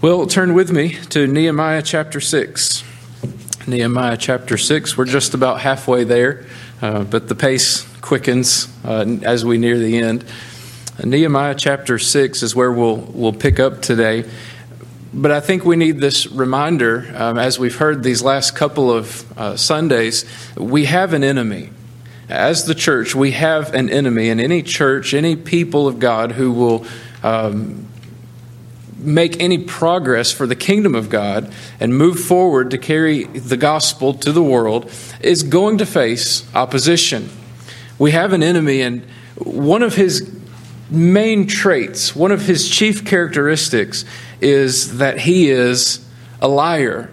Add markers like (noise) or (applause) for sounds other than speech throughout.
Well, turn with me to Nehemiah chapter 6. Nehemiah chapter 6. We're just about halfway there, uh, but the pace quickens uh, as we near the end. Nehemiah chapter 6 is where we'll, we'll pick up today. But I think we need this reminder, um, as we've heard these last couple of uh, Sundays, we have an enemy. As the church, we have an enemy, and any church, any people of God who will um, make any progress for the kingdom of God and move forward to carry the gospel to the world is going to face opposition. We have an enemy, and one of his main traits, one of his chief characteristics, is that he is a liar.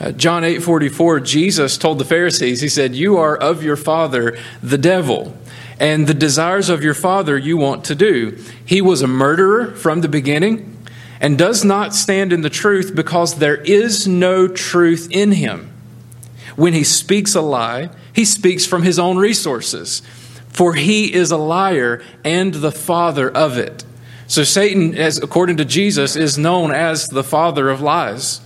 Uh, John 8:44 Jesus told the Pharisees, He said, You are of your father, the devil, and the desires of your father you want to do. He was a murderer from the beginning and does not stand in the truth because there is no truth in him. When he speaks a lie, he speaks from his own resources, for he is a liar and the father of it. So Satan, as according to Jesus, is known as the father of lies.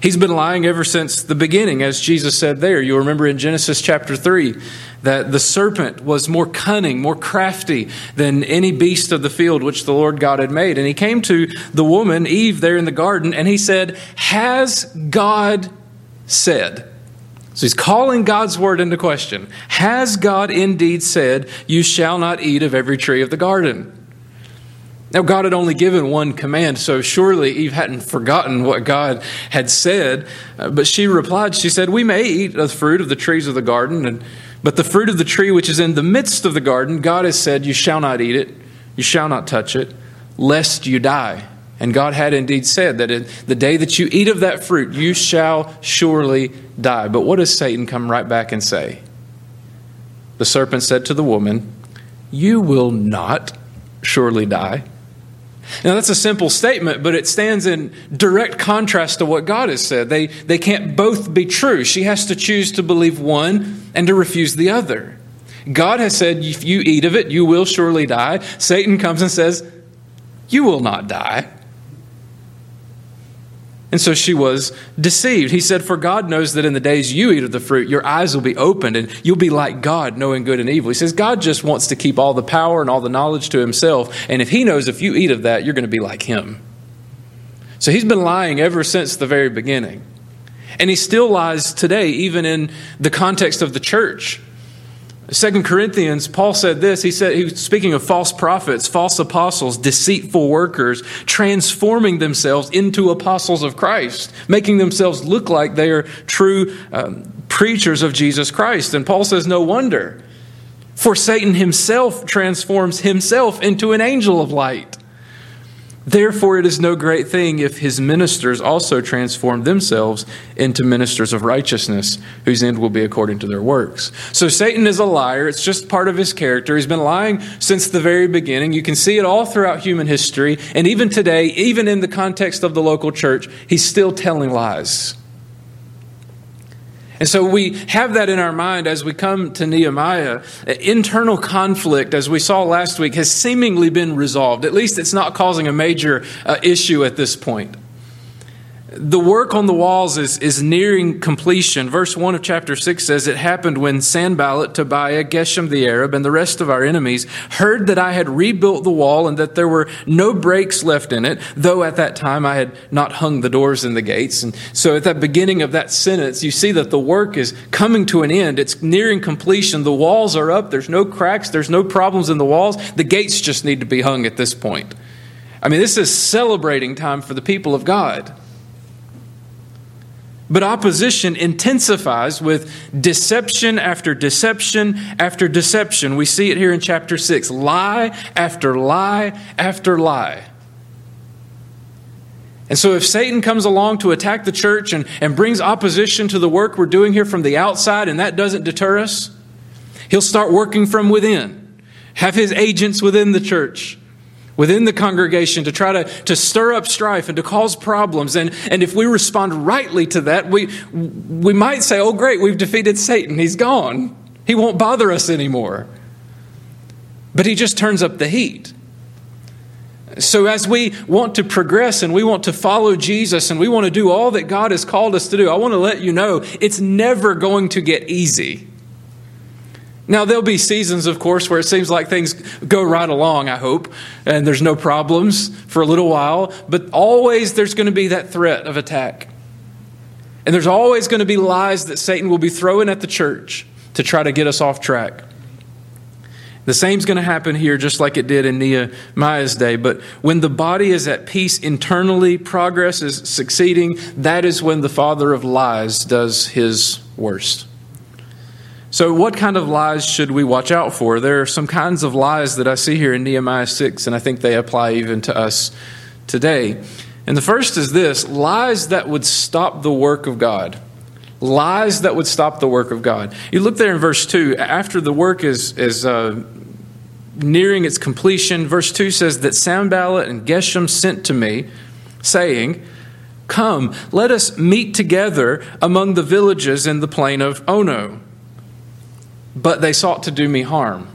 He's been lying ever since the beginning, as Jesus said there. You'll remember in Genesis chapter 3 that the serpent was more cunning, more crafty than any beast of the field which the Lord God had made. And he came to the woman, Eve, there in the garden, and he said, Has God said? So he's calling God's word into question. Has God indeed said, You shall not eat of every tree of the garden? Now, God had only given one command, so surely Eve hadn't forgotten what God had said. Uh, but she replied, She said, We may eat of the fruit of the trees of the garden, and, but the fruit of the tree which is in the midst of the garden, God has said, You shall not eat it, you shall not touch it, lest you die. And God had indeed said that in the day that you eat of that fruit, you shall surely die. But what does Satan come right back and say? The serpent said to the woman, You will not surely die. Now, that's a simple statement, but it stands in direct contrast to what God has said. They, they can't both be true. She has to choose to believe one and to refuse the other. God has said, if you eat of it, you will surely die. Satan comes and says, You will not die. And so she was deceived. He said, For God knows that in the days you eat of the fruit, your eyes will be opened and you'll be like God, knowing good and evil. He says, God just wants to keep all the power and all the knowledge to himself. And if he knows if you eat of that, you're going to be like him. So he's been lying ever since the very beginning. And he still lies today, even in the context of the church. Second Corinthians, Paul said this. He said, he was speaking of false prophets, false apostles, deceitful workers, transforming themselves into apostles of Christ, making themselves look like they are true um, preachers of Jesus Christ. And Paul says, no wonder, for Satan himself transforms himself into an angel of light. Therefore, it is no great thing if his ministers also transform themselves into ministers of righteousness, whose end will be according to their works. So, Satan is a liar. It's just part of his character. He's been lying since the very beginning. You can see it all throughout human history. And even today, even in the context of the local church, he's still telling lies. And so we have that in our mind as we come to Nehemiah. Internal conflict, as we saw last week, has seemingly been resolved. At least it's not causing a major uh, issue at this point the work on the walls is, is nearing completion. Verse 1 of chapter 6 says, It happened when Sanballat, Tobiah, Geshem the Arab, and the rest of our enemies heard that I had rebuilt the wall and that there were no breaks left in it, though at that time I had not hung the doors and the gates. And so at that beginning of that sentence, you see that the work is coming to an end. It's nearing completion. The walls are up. There's no cracks. There's no problems in the walls. The gates just need to be hung at this point. I mean, this is celebrating time for the people of God. But opposition intensifies with deception after deception after deception. We see it here in chapter 6 lie after lie after lie. And so, if Satan comes along to attack the church and, and brings opposition to the work we're doing here from the outside, and that doesn't deter us, he'll start working from within, have his agents within the church within the congregation to try to, to stir up strife and to cause problems. And, and if we respond rightly to that, we, we might say, oh, great, we've defeated Satan. He's gone. He won't bother us anymore. But he just turns up the heat. So, as we want to progress and we want to follow Jesus and we want to do all that God has called us to do, I want to let you know it's never going to get easy. Now, there'll be seasons, of course, where it seems like things go right along, I hope, and there's no problems for a little while, but always there's going to be that threat of attack. And there's always going to be lies that Satan will be throwing at the church to try to get us off track. The same's going to happen here, just like it did in Nehemiah's day. But when the body is at peace internally, progress is succeeding, that is when the father of lies does his worst. So, what kind of lies should we watch out for? There are some kinds of lies that I see here in Nehemiah 6, and I think they apply even to us today. And the first is this lies that would stop the work of God. Lies that would stop the work of God. You look there in verse 2, after the work is, is uh, nearing its completion, verse 2 says that Sanballat and Geshem sent to me, saying, Come, let us meet together among the villages in the plain of Ono but they sought to do me harm.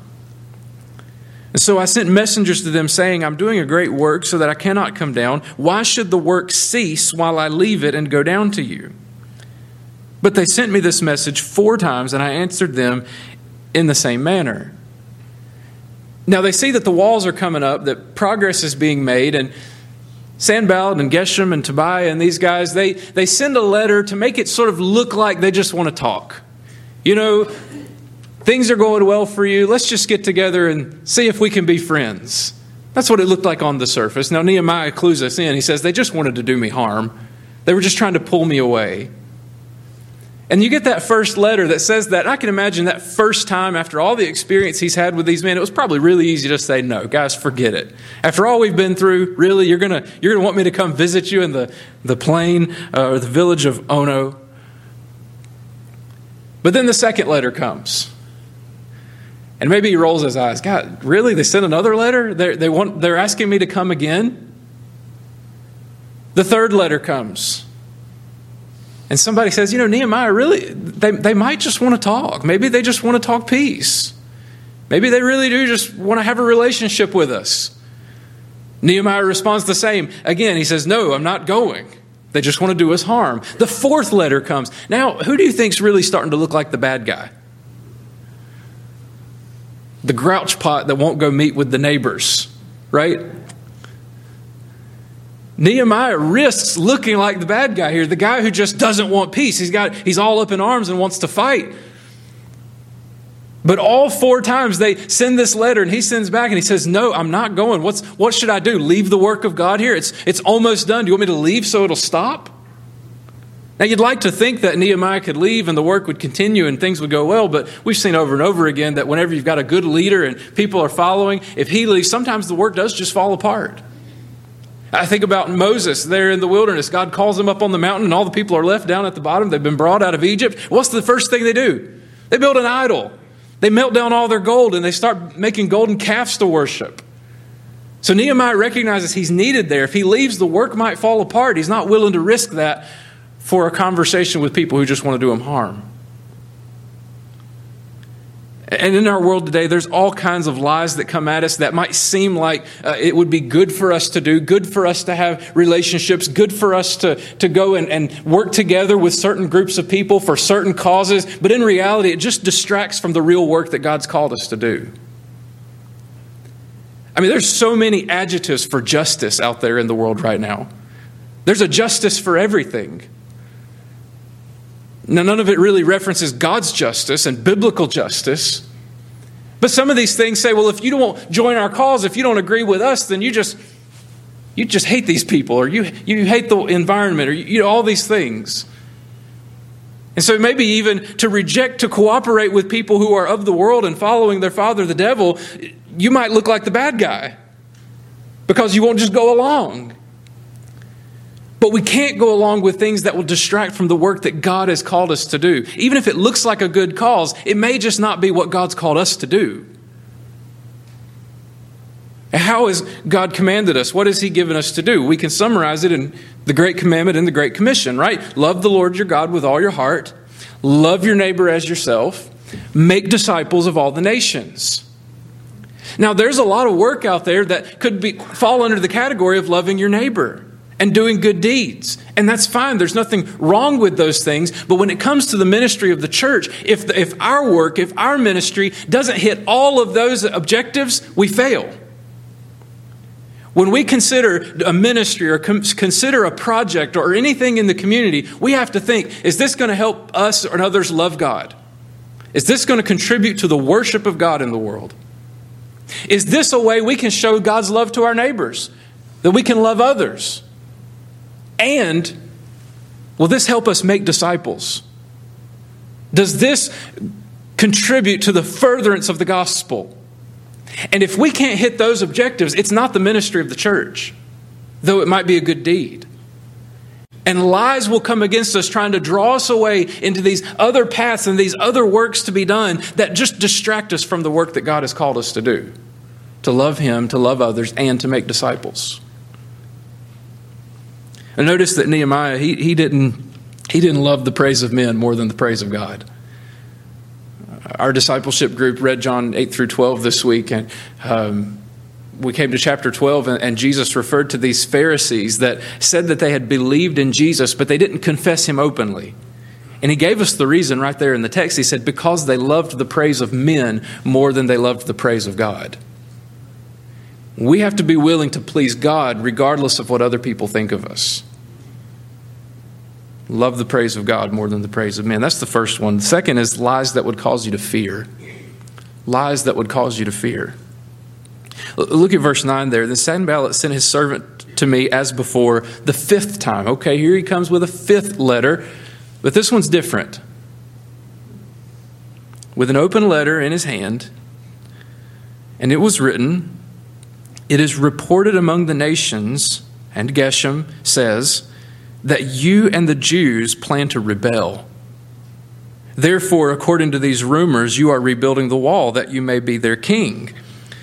And so I sent messengers to them saying, I'm doing a great work so that I cannot come down. Why should the work cease while I leave it and go down to you? But they sent me this message four times, and I answered them in the same manner. Now they see that the walls are coming up, that progress is being made, and Sanballat and Geshem and Tobiah and these guys, they, they send a letter to make it sort of look like they just want to talk. You know, Things are going well for you. Let's just get together and see if we can be friends. That's what it looked like on the surface. Now, Nehemiah clues us in. He says, They just wanted to do me harm, they were just trying to pull me away. And you get that first letter that says that. I can imagine that first time after all the experience he's had with these men, it was probably really easy to say, No, guys, forget it. After all we've been through, really, you're going you're gonna want me to come visit you in the, the plain uh, or the village of Ono. But then the second letter comes. And maybe he rolls his eyes. God, really? They sent another letter? They're, they want, they're asking me to come again? The third letter comes. And somebody says, you know, Nehemiah, really, they, they might just want to talk. Maybe they just want to talk peace. Maybe they really do just want to have a relationship with us. Nehemiah responds the same. Again, he says, No, I'm not going. They just want to do us harm. The fourth letter comes. Now, who do you think's really starting to look like the bad guy? The grouch pot that won't go meet with the neighbors, right? Nehemiah risks looking like the bad guy here, the guy who just doesn't want peace. He's got he's all up in arms and wants to fight. But all four times they send this letter and he sends back and he says, No, I'm not going. What's what should I do? Leave the work of God here? It's it's almost done. Do you want me to leave so it'll stop? Now, you'd like to think that Nehemiah could leave and the work would continue and things would go well, but we've seen over and over again that whenever you've got a good leader and people are following, if he leaves, sometimes the work does just fall apart. I think about Moses there in the wilderness. God calls him up on the mountain, and all the people are left down at the bottom. They've been brought out of Egypt. What's the first thing they do? They build an idol. They melt down all their gold and they start making golden calves to worship. So Nehemiah recognizes he's needed there. If he leaves, the work might fall apart. He's not willing to risk that for a conversation with people who just want to do him harm. And in our world today, there's all kinds of lies that come at us that might seem like uh, it would be good for us to do, good for us to have relationships, good for us to, to go and, and work together with certain groups of people for certain causes. But in reality, it just distracts from the real work that God's called us to do. I mean, there's so many adjectives for justice out there in the world right now. There's a justice for everything. Now, none of it really references God's justice and biblical justice. But some of these things say, well, if you don't join our cause, if you don't agree with us, then you just you just hate these people, or you, you hate the environment, or you, you know, all these things. And so maybe even to reject to cooperate with people who are of the world and following their father, the devil, you might look like the bad guy because you won't just go along. But we can't go along with things that will distract from the work that God has called us to do. Even if it looks like a good cause, it may just not be what God's called us to do. How has God commanded us? What has He given us to do? We can summarize it in the Great Commandment and the Great Commission, right? Love the Lord your God with all your heart, love your neighbor as yourself, make disciples of all the nations. Now, there's a lot of work out there that could be, fall under the category of loving your neighbor and doing good deeds. And that's fine. There's nothing wrong with those things. But when it comes to the ministry of the church, if, the, if our work, if our ministry doesn't hit all of those objectives, we fail. When we consider a ministry or consider a project or anything in the community, we have to think is this going to help us or others love God? Is this going to contribute to the worship of God in the world? Is this a way we can show God's love to our neighbors? That we can love others? And will this help us make disciples? Does this contribute to the furtherance of the gospel? And if we can't hit those objectives, it's not the ministry of the church, though it might be a good deed. And lies will come against us trying to draw us away into these other paths and these other works to be done that just distract us from the work that God has called us to do to love Him, to love others, and to make disciples. And notice that Nehemiah, he, he, didn't, he didn't love the praise of men more than the praise of God our discipleship group read John 8 through 12 this week, and um, we came to chapter 12, and, and, Jesus referred to these Pharisees that said that they had believed in Jesus, but they didn't confess him openly. And he gave us the reason right there in the text. He said, Because they loved the praise of men more than they loved the praise of God. We have to be willing to please God regardless of what other people think of us. Love the praise of God more than the praise of men. That's the first one. The second is lies that would cause you to fear. Lies that would cause you to fear. Look at verse 9 there. The Sanballat sent his servant to me as before the fifth time. Okay, here he comes with a fifth letter, but this one's different. With an open letter in his hand, and it was written, It is reported among the nations, and Geshem says, that you and the Jews plan to rebel. Therefore, according to these rumors, you are rebuilding the wall that you may be their king.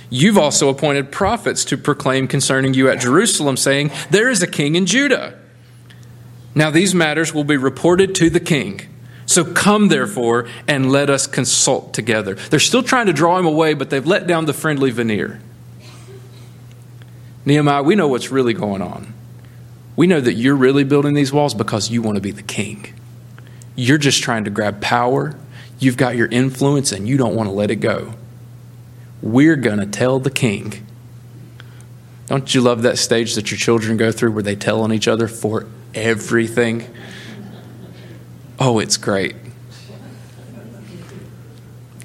You've also appointed prophets to proclaim concerning you at Jerusalem, saying, There is a king in Judah. Now these matters will be reported to the king. So come, therefore, and let us consult together. They're still trying to draw him away, but they've let down the friendly veneer. Nehemiah, we know what's really going on. We know that you're really building these walls because you want to be the king. You're just trying to grab power. You've got your influence and you don't want to let it go. We're going to tell the king. Don't you love that stage that your children go through where they tell on each other for everything? Oh, it's great.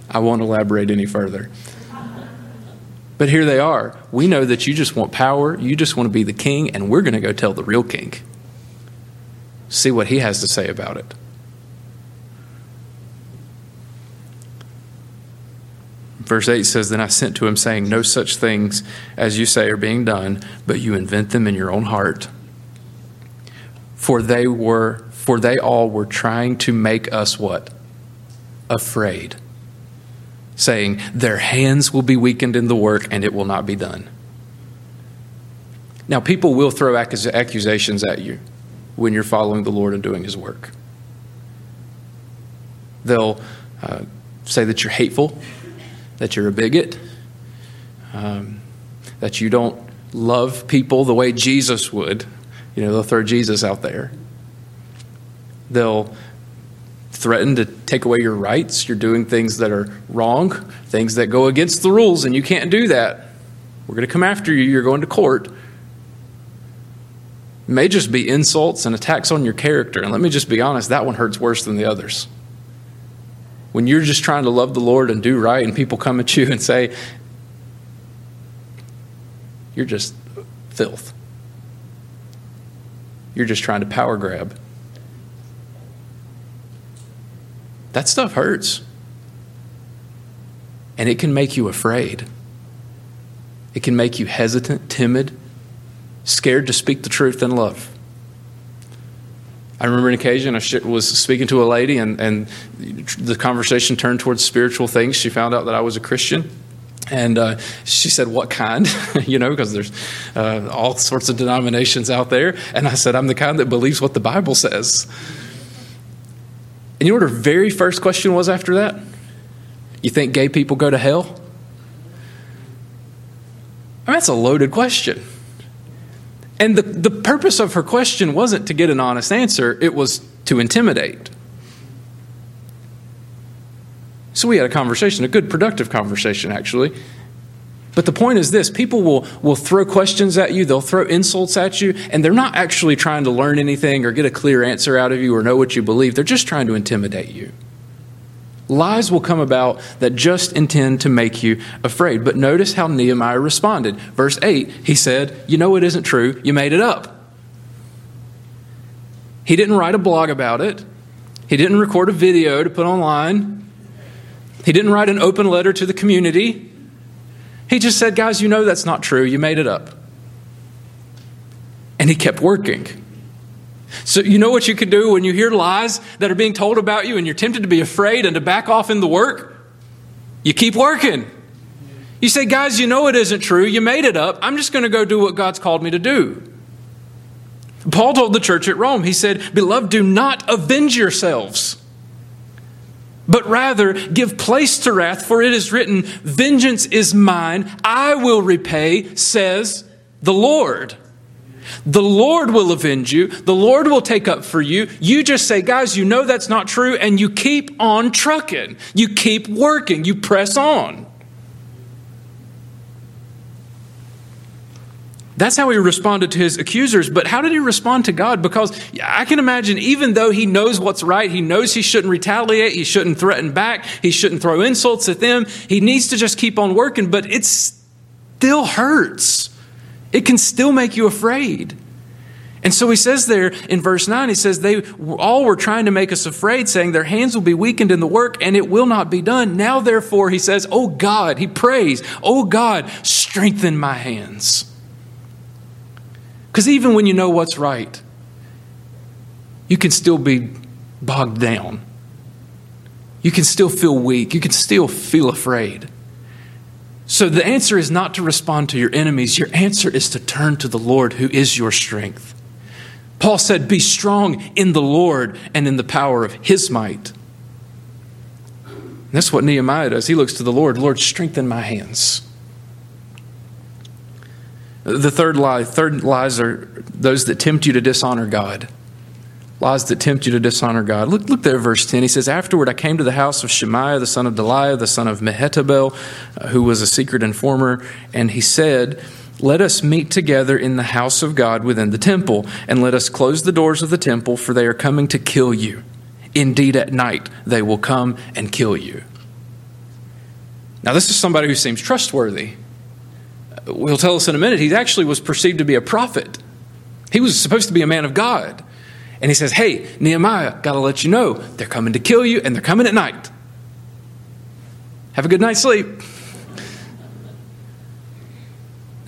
I won't elaborate any further. But here they are. We know that you just want power, you just want to be the king, and we're going to go tell the real king. See what he has to say about it. Verse 8 says, Then I sent to him, saying, No such things as you say are being done, but you invent them in your own heart. For they were, for they all were trying to make us what? Afraid saying, Their hands will be weakened in the work and it will not be done. Now, people will throw accusations at you when you're following the Lord and doing His work. They'll uh, say that you're hateful, that you're a bigot, um, that you don't love people the way Jesus would. You know, they'll throw Jesus out there. They'll threaten to take away your rights. You're doing things that are wrong, things that go against the rules, and you can't do that. We're going to come after you. You're going to court. It may just be insults and attacks on your character. And let me just be honest, that one hurts worse than the others. When you're just trying to love the Lord and do right, and people come at you and say, You're just filth. You're just trying to power grab. That stuff hurts. And it can make you afraid. It can make you hesitant, timid, scared to speak the truth in love. I remember an occasion I was speaking to a lady, and, and the conversation turned towards spiritual things. She found out that I was a Christian. And uh, she said, What kind? (laughs) you know, because there's uh, all sorts of denominations out there. And I said, I'm the kind that believes what the Bible says. You know what her very first question was after that? You think gay people go to hell? I mean, that's a loaded question. And the, the purpose of her question wasn't to get an honest answer, it was to intimidate. So we had a conversation, a good, productive conversation, actually. But the point is this people will, will throw questions at you, they'll throw insults at you, and they're not actually trying to learn anything or get a clear answer out of you or know what you believe. They're just trying to intimidate you. Lies will come about that just intend to make you afraid. But notice how Nehemiah responded. Verse 8, he said, You know it isn't true. You made it up. He didn't write a blog about it, he didn't record a video to put online, he didn't write an open letter to the community. He just said, Guys, you know that's not true. You made it up. And he kept working. So, you know what you can do when you hear lies that are being told about you and you're tempted to be afraid and to back off in the work? You keep working. You say, guys, you know it isn't true. You made it up. I'm just going to go do what God's called me to do. Paul told the church at Rome, he said, Beloved, do not avenge yourselves, but rather give place to wrath, for it is written, Vengeance is mine, I will repay, says the Lord. The Lord will avenge you. The Lord will take up for you. You just say, guys, you know that's not true, and you keep on trucking. You keep working. You press on. That's how he responded to his accusers. But how did he respond to God? Because I can imagine, even though he knows what's right, he knows he shouldn't retaliate, he shouldn't threaten back, he shouldn't throw insults at them, he needs to just keep on working, but it still hurts. It can still make you afraid. And so he says there in verse 9, he says, They all were trying to make us afraid, saying, Their hands will be weakened in the work, and it will not be done. Now, therefore, he says, Oh God, he prays, Oh God, strengthen my hands. Because even when you know what's right, you can still be bogged down. You can still feel weak. You can still feel afraid. So the answer is not to respond to your enemies. Your answer is to turn to the Lord who is your strength. Paul said, Be strong in the Lord and in the power of his might. And that's what Nehemiah does. He looks to the Lord Lord, strengthen my hands. The third lie, third lies are those that tempt you to dishonor God lies that tempt you to dishonor God. Look, look there, verse 10. He says, Afterward I came to the house of Shemaiah, the son of Delaiah, the son of Mehetabel, uh, who was a secret informer, and he said, let us meet together in the house of God within the temple, and let us close the doors of the temple, for they are coming to kill you. Indeed, at night they will come and kill you. Now, this is somebody who seems trustworthy. He'll tell us in a minute, he actually was perceived to be a prophet. He was supposed to be a man of God. And he says, Hey, Nehemiah, got to let you know, they're coming to kill you and they're coming at night. Have a good night's sleep.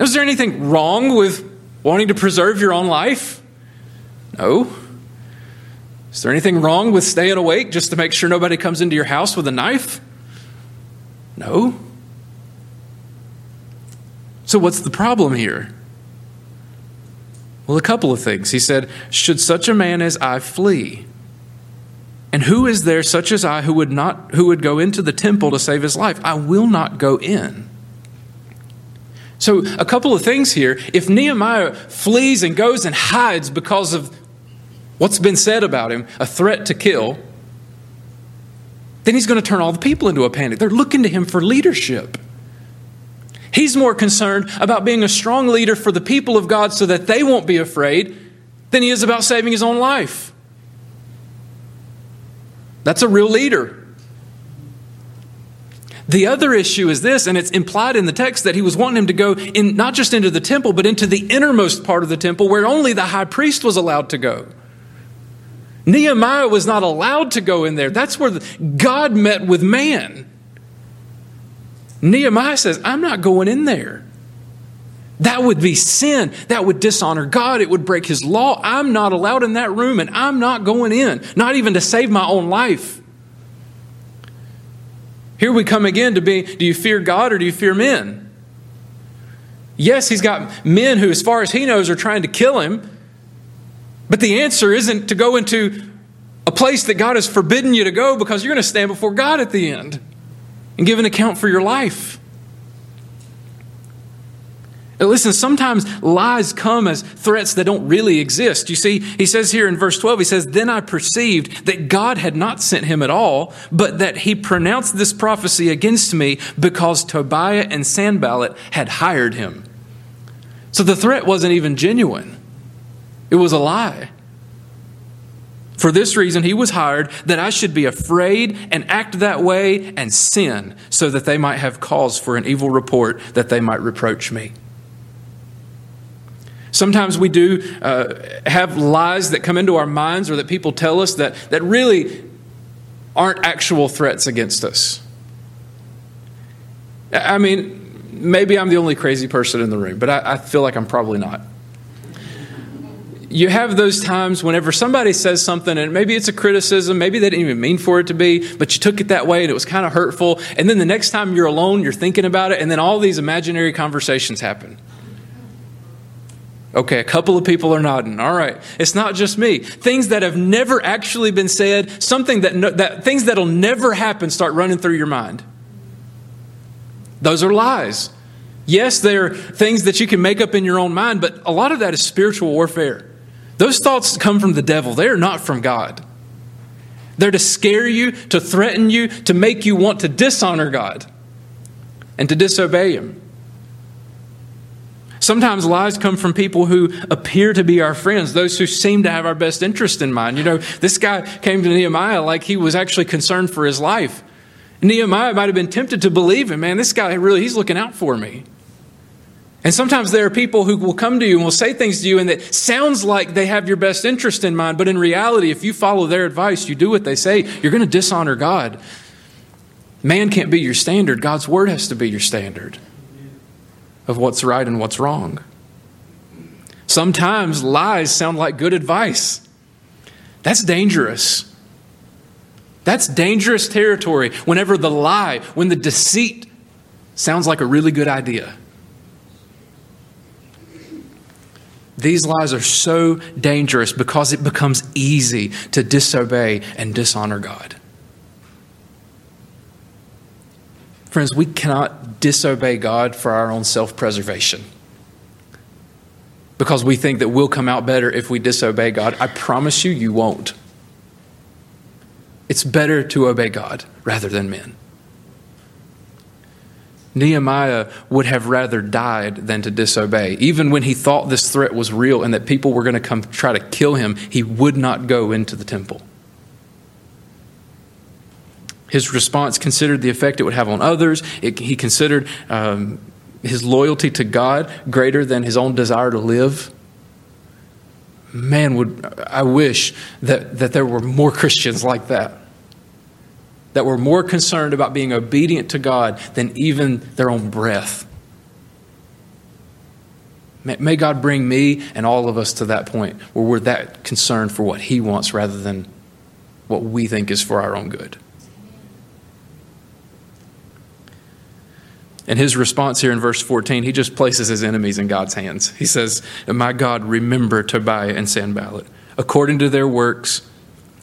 Is there anything wrong with wanting to preserve your own life? No. Is there anything wrong with staying awake just to make sure nobody comes into your house with a knife? No. So, what's the problem here? Well, a couple of things. He said, Should such a man as I flee? And who is there such as I who would not who would go into the temple to save his life? I will not go in. So, a couple of things here. If Nehemiah flees and goes and hides because of what's been said about him, a threat to kill, then he's going to turn all the people into a panic. They're looking to him for leadership. He's more concerned about being a strong leader for the people of God so that they won't be afraid than he is about saving his own life. That's a real leader. The other issue is this, and it's implied in the text that he was wanting him to go in not just into the temple, but into the innermost part of the temple where only the high priest was allowed to go. Nehemiah was not allowed to go in there. That's where God met with man. Nehemiah says, I'm not going in there. That would be sin. That would dishonor God. It would break his law. I'm not allowed in that room and I'm not going in, not even to save my own life. Here we come again to be do you fear God or do you fear men? Yes, he's got men who, as far as he knows, are trying to kill him. But the answer isn't to go into a place that God has forbidden you to go because you're going to stand before God at the end and give an account for your life. Listen, sometimes lies come as threats that don't really exist. You see, he says here in verse 12, he says, Then I perceived that God had not sent him at all, but that he pronounced this prophecy against me because Tobiah and Sanballat had hired him. So the threat wasn't even genuine, it was a lie. For this reason, he was hired that I should be afraid and act that way and sin, so that they might have cause for an evil report, that they might reproach me. Sometimes we do uh, have lies that come into our minds or that people tell us that, that really aren't actual threats against us. I mean, maybe I'm the only crazy person in the room, but I, I feel like I'm probably not you have those times whenever somebody says something and maybe it's a criticism, maybe they didn't even mean for it to be, but you took it that way and it was kind of hurtful. And then the next time you're alone, you're thinking about it, and then all these imaginary conversations happen. Okay, a couple of people are nodding. All right. It's not just me. Things that have never actually been said, something that, that things that'll never happen start running through your mind. Those are lies. Yes, they're things that you can make up in your own mind, but a lot of that is spiritual warfare. Those thoughts come from the devil, they are not from God. They're to scare you, to threaten you, to make you want to dishonor God and to disobey Him. Sometimes lies come from people who appear to be our friends, those who seem to have our best interest in mind. You know, this guy came to Nehemiah like he was actually concerned for his life. Nehemiah might have been tempted to believe him, man, this guy really, he's looking out for me. And sometimes there are people who will come to you and will say things to you and that sounds like they have your best interest in mind, but in reality, if you follow their advice, you do what they say, you're going to dishonor God. Man can't be your standard. God's word has to be your standard of what's right and what's wrong. Sometimes lies sound like good advice. That's dangerous. That's dangerous territory whenever the lie, when the deceit sounds like a really good idea. These lies are so dangerous because it becomes easy to disobey and dishonor God. Friends, we cannot disobey God for our own self preservation because we think that we'll come out better if we disobey God. I promise you, you won't. It's better to obey God rather than men. Nehemiah would have rather died than to disobey. Even when he thought this threat was real and that people were going to come try to kill him, he would not go into the temple. His response considered the effect it would have on others. It, he considered um, his loyalty to God greater than his own desire to live. Man, would I wish that, that there were more (laughs) Christians like that that were more concerned about being obedient to God than even their own breath. May God bring me and all of us to that point where we're that concerned for what He wants rather than what we think is for our own good. And his response here in verse 14, he just places his enemies in God's hands. He says, My God, remember Tobiah and Sanballat. According to their works,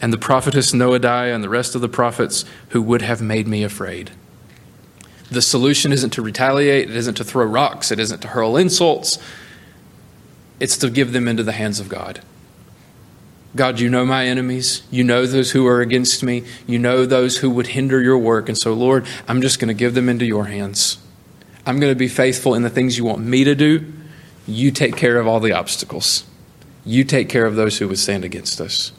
and the prophetess Noadiah and the rest of the prophets who would have made me afraid. The solution isn't to retaliate, it isn't to throw rocks, it isn't to hurl insults, it's to give them into the hands of God. God, you know my enemies. You know those who are against me. You know those who would hinder your work. And so, Lord, I'm just going to give them into your hands. I'm going to be faithful in the things you want me to do. You take care of all the obstacles. You take care of those who would stand against us.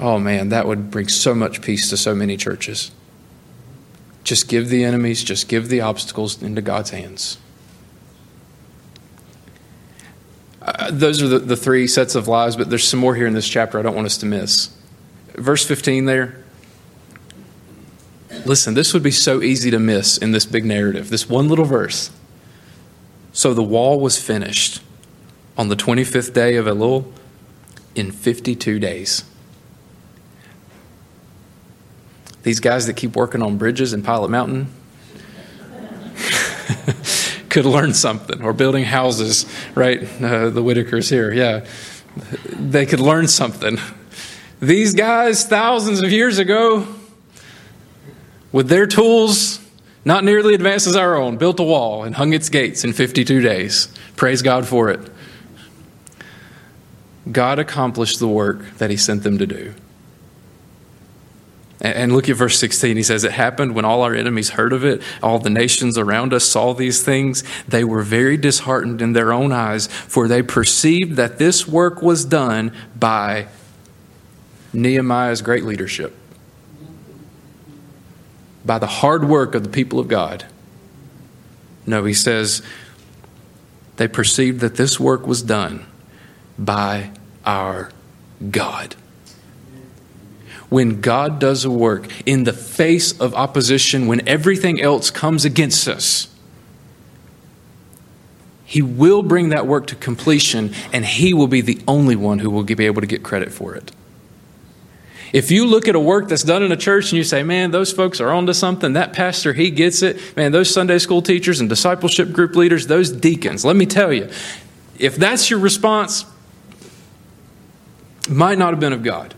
Oh man, that would bring so much peace to so many churches. Just give the enemies, just give the obstacles into God's hands. Uh, those are the, the three sets of lies, but there's some more here in this chapter I don't want us to miss. Verse 15 there. Listen, this would be so easy to miss in this big narrative, this one little verse. So the wall was finished on the 25th day of Elul in 52 days. These guys that keep working on bridges in Pilot Mountain (laughs) could learn something, or building houses, right? Uh, the Whitakers here, yeah. They could learn something. These guys, thousands of years ago, with their tools, not nearly advanced as our own, built a wall and hung its gates in 52 days. Praise God for it. God accomplished the work that He sent them to do. And look at verse 16. He says, It happened when all our enemies heard of it, all the nations around us saw these things. They were very disheartened in their own eyes, for they perceived that this work was done by Nehemiah's great leadership, by the hard work of the people of God. No, he says, they perceived that this work was done by our God when God does a work in the face of opposition, when everything else comes against us, He will bring that work to completion, and He will be the only one who will be able to get credit for it. If you look at a work that's done in a church and you say, man, those folks are onto something, that pastor, he gets it, man, those Sunday school teachers and discipleship group leaders, those deacons, let me tell you, if that's your response, might not have been of God.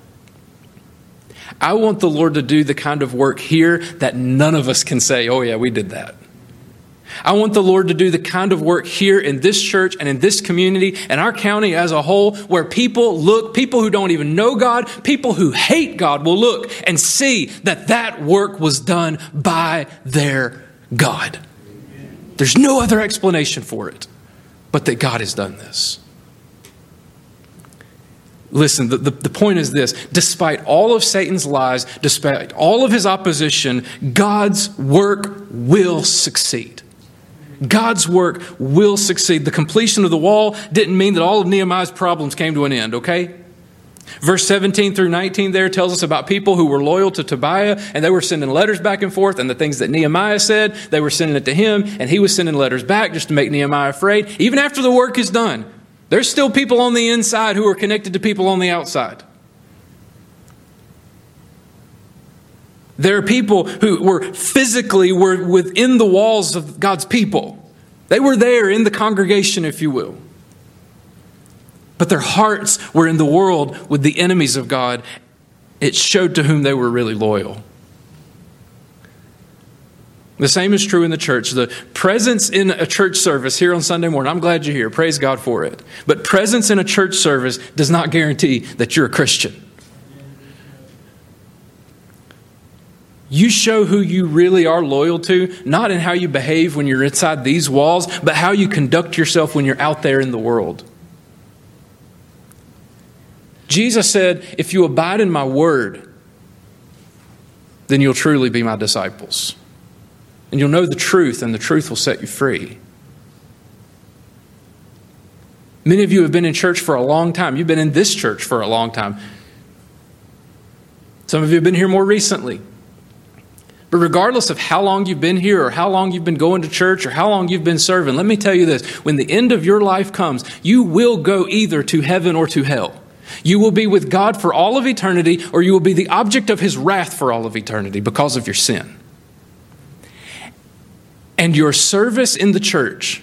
I want the Lord to do the kind of work here that none of us can say, oh, yeah, we did that. I want the Lord to do the kind of work here in this church and in this community and our county as a whole where people look, people who don't even know God, people who hate God will look and see that that work was done by their God. There's no other explanation for it but that God has done this. Listen, the, the, the, point is this despite all of Satan's lies, despite all of his opposition, God's work will succeed. God's work will succeed. The completion of the wall didn't mean that all of Nehemiah's problems came to an end, okay? Verse 17 through 19 there tells us about people who were loyal to Tobiah and they were sending letters back and forth, and the things that Nehemiah said, they were sending it to him, and he was sending letters back just to make Nehemiah afraid. Even after the work is done, there's still people on the inside who are connected to people on the outside. There are people who were physically were within the walls of God's people. They were there in the congregation, if you will. But their hearts were in the world with the enemies of God. It showed to whom they were really loyal. The same is true in the church. The presence in a church service here on Sunday morning, I'm glad you're here. Praise God for it. But presence in a church service does not guarantee that you're a Christian. You show who you really are loyal to, not in how you behave when you're inside these walls, but how you conduct yourself when you're out there in the world. Jesus said, If you abide in my word, then you'll truly be my disciples and you'll know the truth, and the truth will set you free. Many of you have been in church for a long time. You've been in this church for a long time. Some of you have been here more recently. But regardless of how long you've been here, or how long you've been going to church, or how long you've been serving, let me tell you this when the end of your life comes, you will go either to heaven or to hell. You will be with God for all of eternity, or you will be the object of his wrath for all of eternity because of your sin and your service in the church,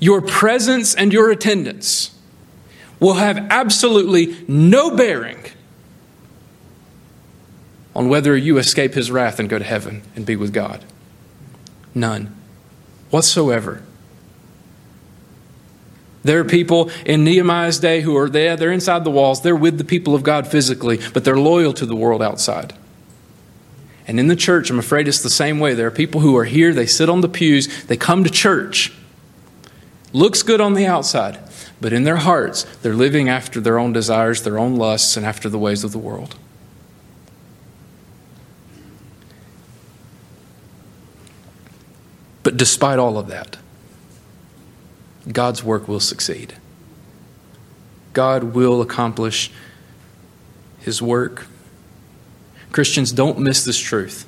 your presence and your attendance will have absolutely no bearing on whether you escape his wrath and go to heaven and be with God. None whatsoever. There are people in Nehemiah's day who are there, they're inside the walls, they're with the people of God physically, but they're loyal to the world outside. And in the church, I'm afraid it's the same way. There are people who are here, they sit on the pews, they come to church. Looks good on the outside, but in their hearts, they're living after their own desires, their own lusts, and after the ways of the world. But despite all of that, God's work will succeed. God will accomplish His work Christians, don't miss this truth.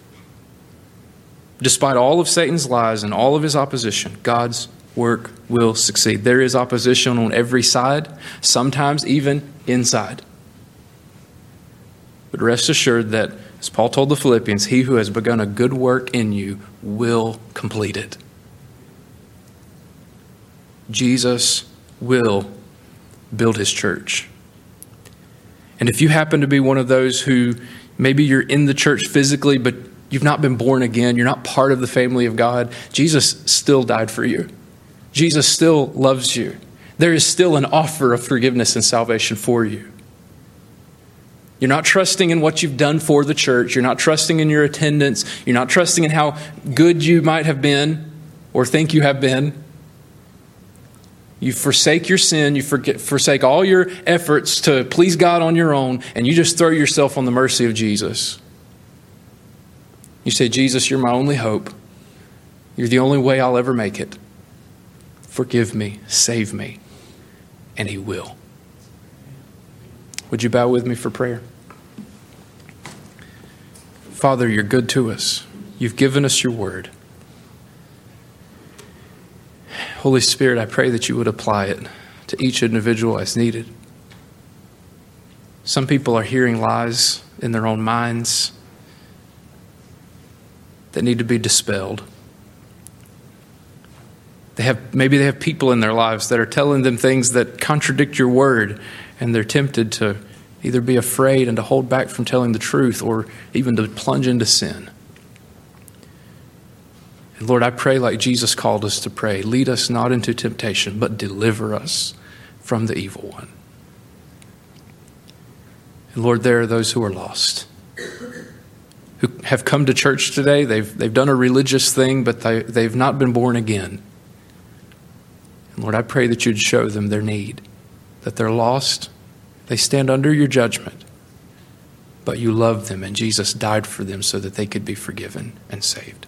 Despite all of Satan's lies and all of his opposition, God's work will succeed. There is opposition on every side, sometimes even inside. But rest assured that, as Paul told the Philippians, he who has begun a good work in you will complete it. Jesus will build his church. And if you happen to be one of those who Maybe you're in the church physically, but you've not been born again, you're not part of the family of God, Jesus still died for you. Jesus still loves you. There is still an offer of forgiveness and salvation for you. You're not trusting in what you've done for the church. You're not trusting in your attendance. You're not trusting in how good you might have been or think you have been. You forsake your sin, you forget, forsake all your efforts to please God on your own, and you just throw yourself on the mercy of Jesus. You say, Jesus, you're my only hope. You're the only way I'll ever make it. Forgive me, save me, and He will. Would you bow with me for prayer? Father, you're good to us. You've given us your word. Holy Spirit, I pray that you would apply it to each individual as needed. Some people are hearing lies in their own minds that need to be dispelled. They have, maybe they have people in their lives that are telling them things that contradict your word, and they're tempted to either be afraid and to hold back from telling the truth or even to plunge into sin. Lord, I pray like Jesus called us to pray lead us not into temptation, but deliver us from the evil one. And Lord, there are those who are lost, who have come to church today. They've, they've done a religious thing, but they, they've not been born again. And Lord, I pray that you'd show them their need, that they're lost, they stand under your judgment, but you love them, and Jesus died for them so that they could be forgiven and saved.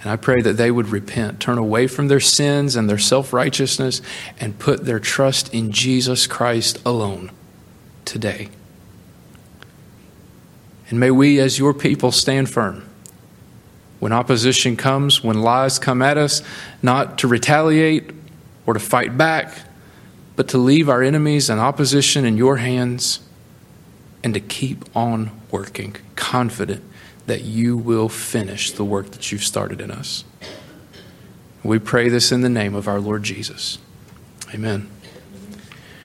And I pray that they would repent, turn away from their sins and their self righteousness, and put their trust in Jesus Christ alone today. And may we, as your people, stand firm. When opposition comes, when lies come at us, not to retaliate or to fight back, but to leave our enemies and opposition in your hands and to keep on working, confident that you will finish the work that you've started in us. We pray this in the name of our Lord Jesus. Amen.